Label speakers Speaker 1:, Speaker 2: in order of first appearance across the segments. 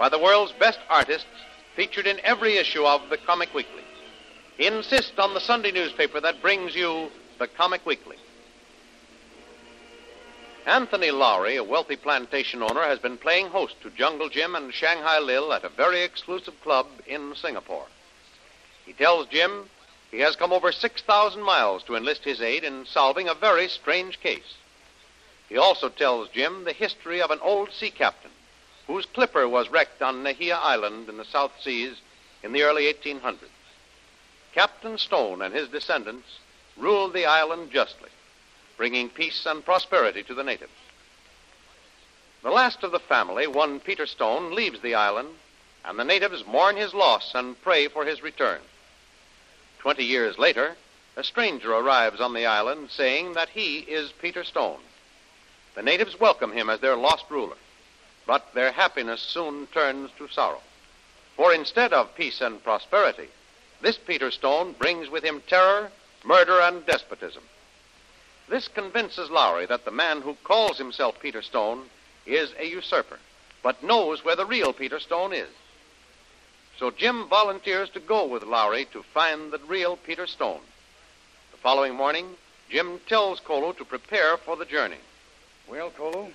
Speaker 1: by the world's best artists featured in every issue of the Comic Weekly. Insist on the Sunday newspaper that brings you the Comic Weekly. Anthony Lowry, a wealthy plantation owner, has been playing host to Jungle Jim and Shanghai Lil at a very exclusive club in Singapore. He tells Jim he has come over 6,000 miles to enlist his aid in solving a very strange case. He also tells Jim the history of an old sea captain whose clipper was wrecked on Nahia Island in the South Seas in the early 1800s. Captain Stone and his descendants ruled the island justly, bringing peace and prosperity to the natives. The last of the family, one Peter Stone, leaves the island, and the natives mourn his loss and pray for his return. Twenty years later, a stranger arrives on the island saying that he is Peter Stone. The natives welcome him as their lost ruler, but their happiness soon turns to sorrow. For instead of peace and prosperity, this Peter Stone brings with him terror, murder, and despotism. This convinces Lowry that the man who calls himself Peter Stone is a usurper, but knows where the real Peter Stone is. So Jim volunteers to go with Lowry to find the real Peter Stone. The following morning, Jim tells Kolu to prepare for the journey.
Speaker 2: Well, Kolu,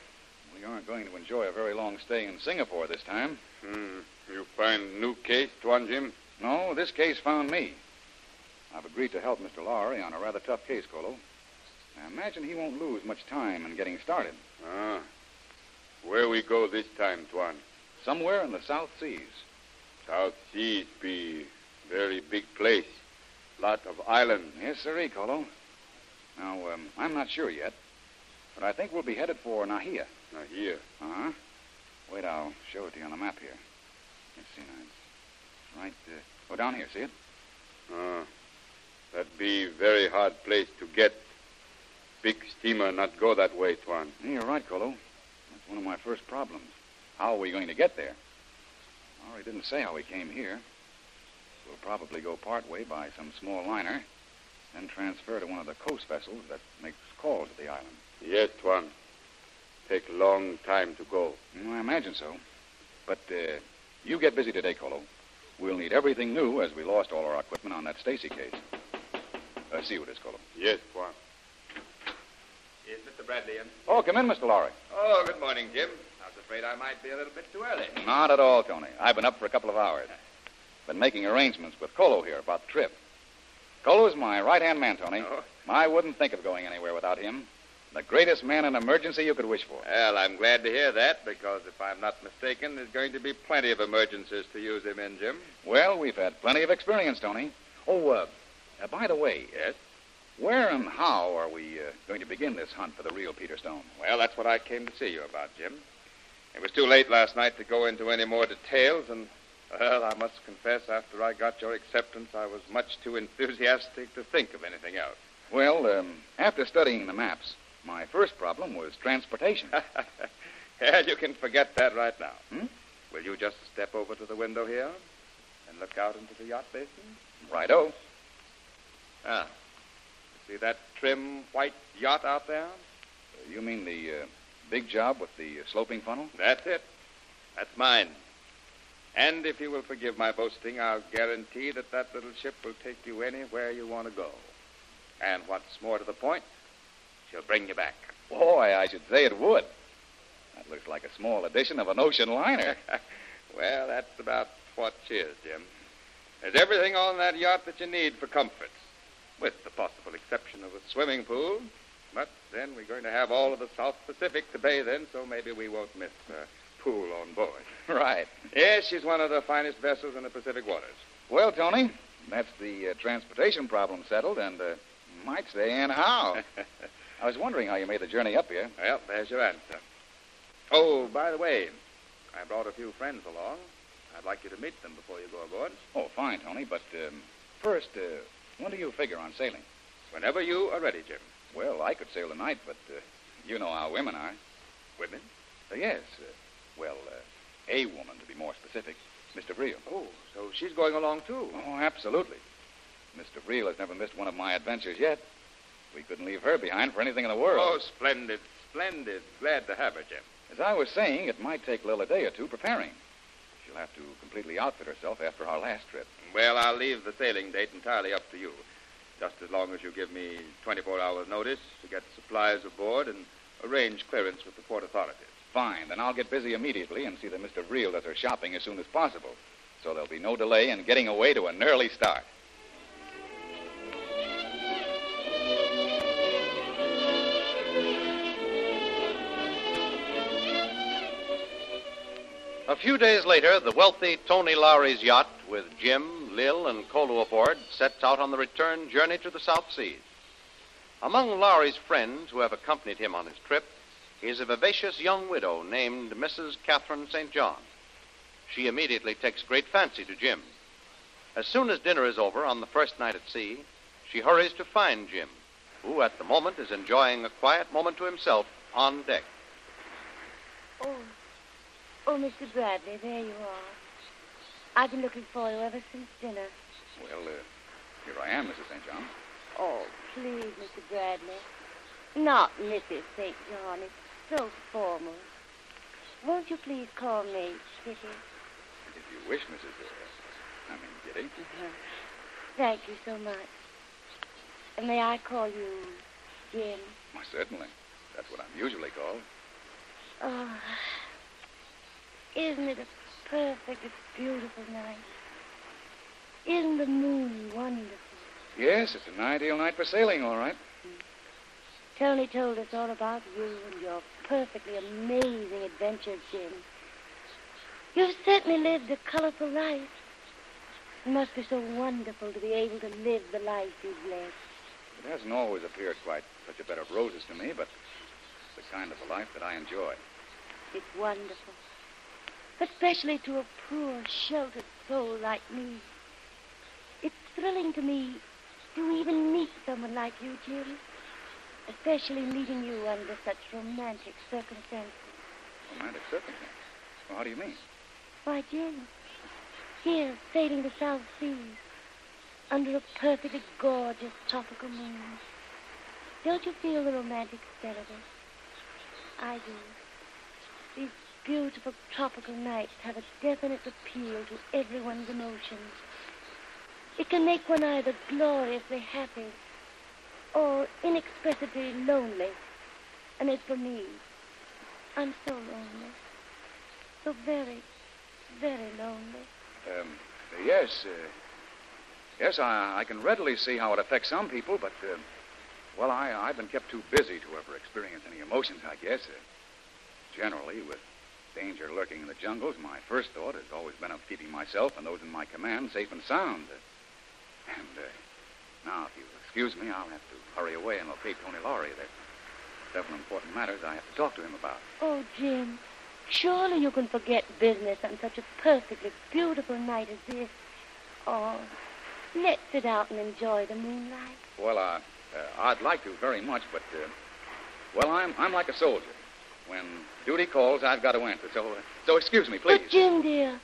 Speaker 2: we aren't going to enjoy a very long stay in Singapore this time.
Speaker 3: Hmm. You find new case, Tuan Jim?
Speaker 2: No, this case found me. I've agreed to help Mr. Lowry on a rather tough case, Kolu. I imagine he won't lose much time in getting started.
Speaker 3: Ah. Where we go this time, Tuan?
Speaker 2: Somewhere in the South Seas.
Speaker 3: South Seas be very big place. Lot of island.
Speaker 2: Yes, sir, Kolu. Now, um, I'm not sure yet, but I think we'll be headed for Nahia.
Speaker 3: Now here.
Speaker 2: Uh-huh. Wait, I'll show it to you on the map here. Let's see now. It's right, uh, oh, down here, see it?
Speaker 3: Ah. that'd be very hard place to get. Big steamer not go that way, Tuan.
Speaker 2: Yeah, You're right, Kolu. That's one of my first problems. How are we going to get there? Well, he didn't say how we came here. We'll probably go part way by some small liner, then transfer to one of the coast vessels that makes calls at the island.
Speaker 3: Yes, Tuan. Take long time to go.
Speaker 2: Mm, I imagine so. But uh, you get busy today, Kolu. We'll need everything new as we lost all our equipment on that Stacy case. Uh, see what it is, Kolu.
Speaker 3: Yes, Tuan.
Speaker 4: Is Mr. Bradley in?
Speaker 2: Oh, come in, Mr. Lowry.
Speaker 4: Oh, good morning, Jim. I was afraid I might be a little bit too early.
Speaker 2: Not at all, Tony. I've been up for a couple of hours. Been making arrangements with Kolu here about the trip. Kolu's my right-hand man, Tony.
Speaker 4: Oh.
Speaker 2: I wouldn't think of going anywhere without him. The greatest man in emergency you could wish for.
Speaker 4: Well, I'm glad to hear that because if I'm not mistaken, there's going to be plenty of emergencies to use him in, Jim.
Speaker 2: Well, we've had plenty of experience, Tony. Oh, uh, uh by the way,
Speaker 4: Yes?
Speaker 2: where and how are we uh, going to begin this hunt for the real Peter Stone?
Speaker 4: Well, that's what I came to see you about, Jim. It was too late last night to go into any more details, and, well, I must confess, after I got your acceptance, I was much too enthusiastic to think of anything else.
Speaker 2: Well, um, after studying the maps, my first problem was transportation.
Speaker 4: yeah, you can forget that right now.
Speaker 2: Hmm?
Speaker 4: Will you just step over to the window here and look out into the yacht basin?
Speaker 2: Righto.
Speaker 4: Ah. See that trim white yacht out there?
Speaker 2: Uh, you mean the uh, big job with the uh, sloping funnel?
Speaker 4: That's it. That's mine. And if you will forgive my boasting, I'll guarantee that that little ship will take you anywhere you want to go. And what's more to the point, she'll bring you back.
Speaker 2: Boy, I should say it would. That looks like a small edition of an ocean liner.
Speaker 4: well, that's about what she is, Jim. There's everything on that yacht that you need for comfort, with the possible exception of a swimming pool. But then we're going to have all of the South Pacific to bathe in, so maybe we won't miss a pool on board.
Speaker 2: right.
Speaker 4: Yes, she's one of the finest vessels in the Pacific waters.
Speaker 2: Well, Tony, that's the uh, transportation problem settled, and uh, might say, and how. I was wondering how you made the journey up here.
Speaker 4: Well, there's your answer. Oh, by the way, I brought a few friends along. I'd like you to meet them before you go aboard.
Speaker 2: Oh, fine, Tony. But um, first, uh, when do you figure on sailing?
Speaker 4: Whenever you are ready, Jim.
Speaker 2: Well, I could sail tonight, but uh, you know how women are.
Speaker 4: Women?
Speaker 2: Uh, yes. Uh, well, uh, a woman, to be more specific. Mr. Vreel.
Speaker 4: Oh, so she's going along, too.
Speaker 2: Oh, absolutely. Mr. Vreel has never missed one of my adventures yet. We couldn't leave her behind for anything in the world.
Speaker 4: Oh, splendid, splendid. Glad to have her, Jim.
Speaker 2: As I was saying, it might take Lil a day or two preparing. She'll have to completely outfit herself after our last trip.
Speaker 4: Well, I'll leave the sailing date entirely up to you. Just as long as you give me 24 hours' notice to get supplies aboard and arrange clearance with the port authorities.
Speaker 2: Fine. Then I'll get busy immediately and see that Mr. Vreel does her shopping as soon as possible. So there'll be no delay in getting away to an early start.
Speaker 1: A few days later, the wealthy Tony Lowry's yacht, with Jim, Lil, and Kolu aboard, sets out on the return journey to the South Seas. Among Lowry's friends who have accompanied him on his trip is a vivacious young widow named Mrs. Catherine St. John. She immediately takes great fancy to Jim. As soon as dinner is over on the first night at sea, she hurries to find Jim, who at the moment is enjoying a quiet moment to himself on deck.
Speaker 5: Oh, oh, Mr. Bradley, there you are. I've been looking for you ever since dinner.
Speaker 2: Well, uh, here I am, Mrs. St. John.
Speaker 5: Oh, please, Mr. Bradley. Not Mrs. St. John. It's so formal. Won't you please call me Kitty?
Speaker 2: If you wish, Mrs. Uh, I mean, Kitty.
Speaker 5: Uh-huh. Thank you so much. And may I call you Jim?
Speaker 2: Why, certainly. That's what I'm usually called.
Speaker 5: Oh, isn't it a perfect, beautiful night? Isn't the moon wonderful?
Speaker 2: Yes, it's an ideal night for sailing, all right.
Speaker 5: Tony told us all about you and your perfectly amazing adventures, Jim. You've certainly lived a colorful life. It must be so wonderful to be able to live the life you've led.
Speaker 2: It hasn't always appeared quite such a bed of roses to me, but it's the kind of a life that I enjoy.
Speaker 5: It's wonderful. Especially to a poor, sheltered soul like me. It's thrilling to me to even meet someone like you, Jim. Especially meeting you under such romantic circumstances.
Speaker 2: Romantic circumstances? Well, how do you mean?
Speaker 5: Why, Jim, here, sailing the South Seas, under a perfectly gorgeous tropical moon. Don't you feel the romantic spirit of it? I do. These beautiful tropical nights have a definite appeal to everyone's emotions. It can make one either gloriously happy or inexpressibly lonely. And as for me, I'm so lonely. So very, very lonely.
Speaker 2: Um, yes, uh, yes, I, I can readily see how it affects some people, but, uh, well, I, I've been kept too busy to ever experience any emotions, I guess. Uh, generally, with danger lurking in the jungles, my first thought has always been of keeping myself and those in my command safe and sound. And uh, now, if you'll excuse me, I'll have to hurry away and locate Tony Lowry. There's several important matters I have to talk to him about.
Speaker 5: Oh, Jim, surely you can forget business on such a perfectly beautiful night as this. Oh, let's sit out and enjoy the moonlight.
Speaker 2: Well, uh, Uh, I'd like to very much, but, uh, well, I'm, I'm like a soldier. When duty calls, I've got to answer. So, uh, so excuse me, please.
Speaker 5: But, Jim, dear,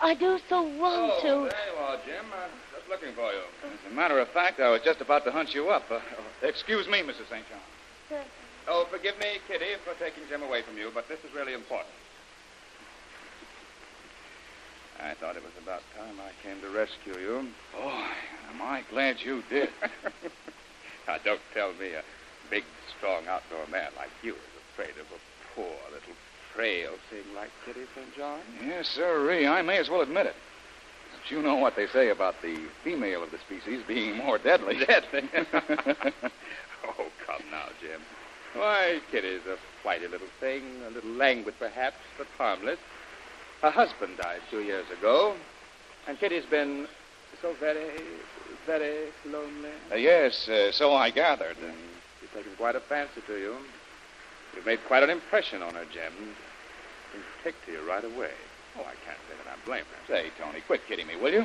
Speaker 5: I do so want
Speaker 4: Oh,
Speaker 5: to.
Speaker 4: there you are, Jim. I'm just looking for you.
Speaker 2: As a matter of fact, I was just about to hunt you up. Uh, uh, excuse me, Mrs. St. John.
Speaker 4: Oh, forgive me, Kitty, for taking Jim away from you, but this is really important. I thought it was about time I came to rescue you.
Speaker 2: Oh, am I glad you did.
Speaker 4: now, don't tell me a big, strong outdoor man like you is afraid of a poor little frail thing like Kitty St. John.
Speaker 2: yes, sirree. I may as well admit it. But you know what they say about the female of the species being more deadly.
Speaker 4: Deadly. oh, come now, Jim. Why, Kitty's a flighty little thing, a little languid perhaps, but harmless. Her husband died two years ago, and Kitty's been so very, very lonely.
Speaker 2: Uh, yes, uh, so I gathered.
Speaker 4: And she's taken quite a fancy to you. You've made quite an impression on her, Jim. Can take to you right away. Oh, I can't say that I blame her.
Speaker 2: Say, Tony, quit kidding me, will you?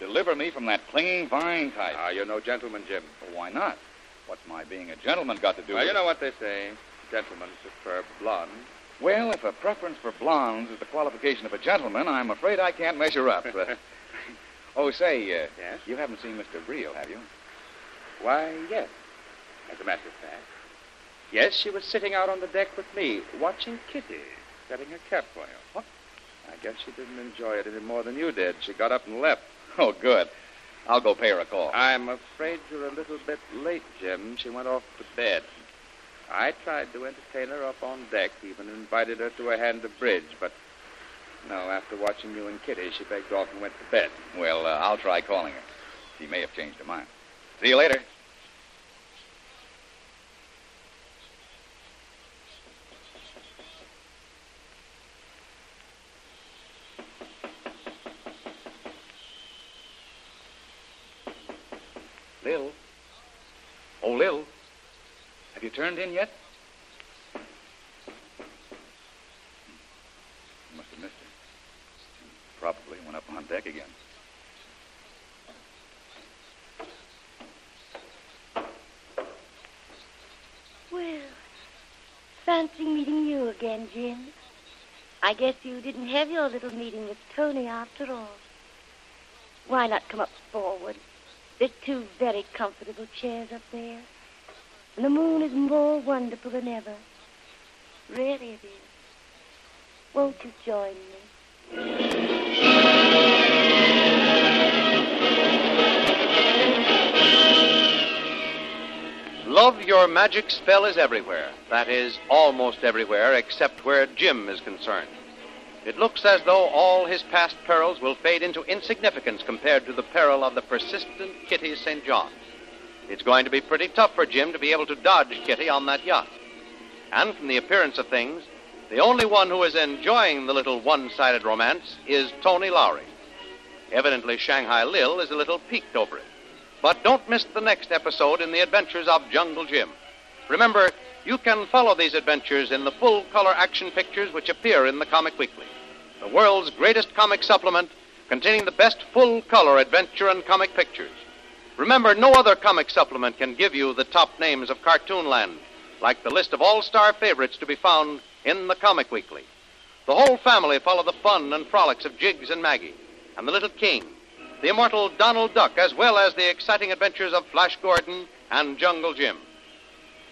Speaker 2: Deliver me from that clinging, vine type.
Speaker 4: Ah, you're no gentleman, Jim.
Speaker 2: Well, why not? What's my being a gentleman got to do
Speaker 4: Well,
Speaker 2: with
Speaker 4: you know what they say. Gentlemen prefer blonde.
Speaker 2: Well, if a preference for blondes is the qualification of a gentleman, I'm afraid I can't measure up. Uh, oh, say, uh,
Speaker 4: Yes?
Speaker 2: you haven't seen Mr. Reel, have you?
Speaker 4: Why, yes. As a matter of fact. Yes, she was sitting out on the deck with me, watching Kitty, setting her cap for you. What? I guess she didn't enjoy it any more than you did. She got up and left.
Speaker 2: Oh, good. I'll go pay her a call.
Speaker 4: I'm afraid you're a little bit late, Jim. She went off to bed. I tried to entertain her up on deck, even invited her to a hand of bridge, but no, after watching you and Kitty, she begged off and went to bed.
Speaker 2: Well, uh, I'll try calling her. She may have changed her mind. See you later. Lil. Oh, Lil. Have you turned in yet? You must have missed her. Probably went up on deck again.
Speaker 5: Well, fancy meeting you again, Jim. I guess you didn't have your little meeting with Tony after all. Why not come up forward? There's two very comfortable chairs up there. And the moon is more wonderful than ever. Really it is. Won't you join me?
Speaker 1: Love Your Magic Spell is everywhere. That is, almost everywhere except where Jim is concerned. It looks as though all his past perils will fade into insignificance compared to the peril of the persistent Kitty St. John. It's going to be pretty tough for Jim to be able to dodge Kitty on that yacht. And from the appearance of things, the only one who is enjoying the little one sided romance is Tony Lowry. Evidently, Shanghai Lil is a little piqued over it. But don't miss the next episode in the adventures of Jungle Jim. Remember, you can follow these adventures in the full color action pictures which appear in the Comic Weekly, the world's greatest comic supplement containing the best full color adventure and comic pictures. Remember, no other comic supplement can give you the top names of Cartoonland, like the list of all star favorites to be found in the Comic Weekly. The whole family follow the fun and frolics of Jiggs and Maggie, and the little king, the immortal Donald Duck, as well as the exciting adventures of Flash Gordon and Jungle Jim.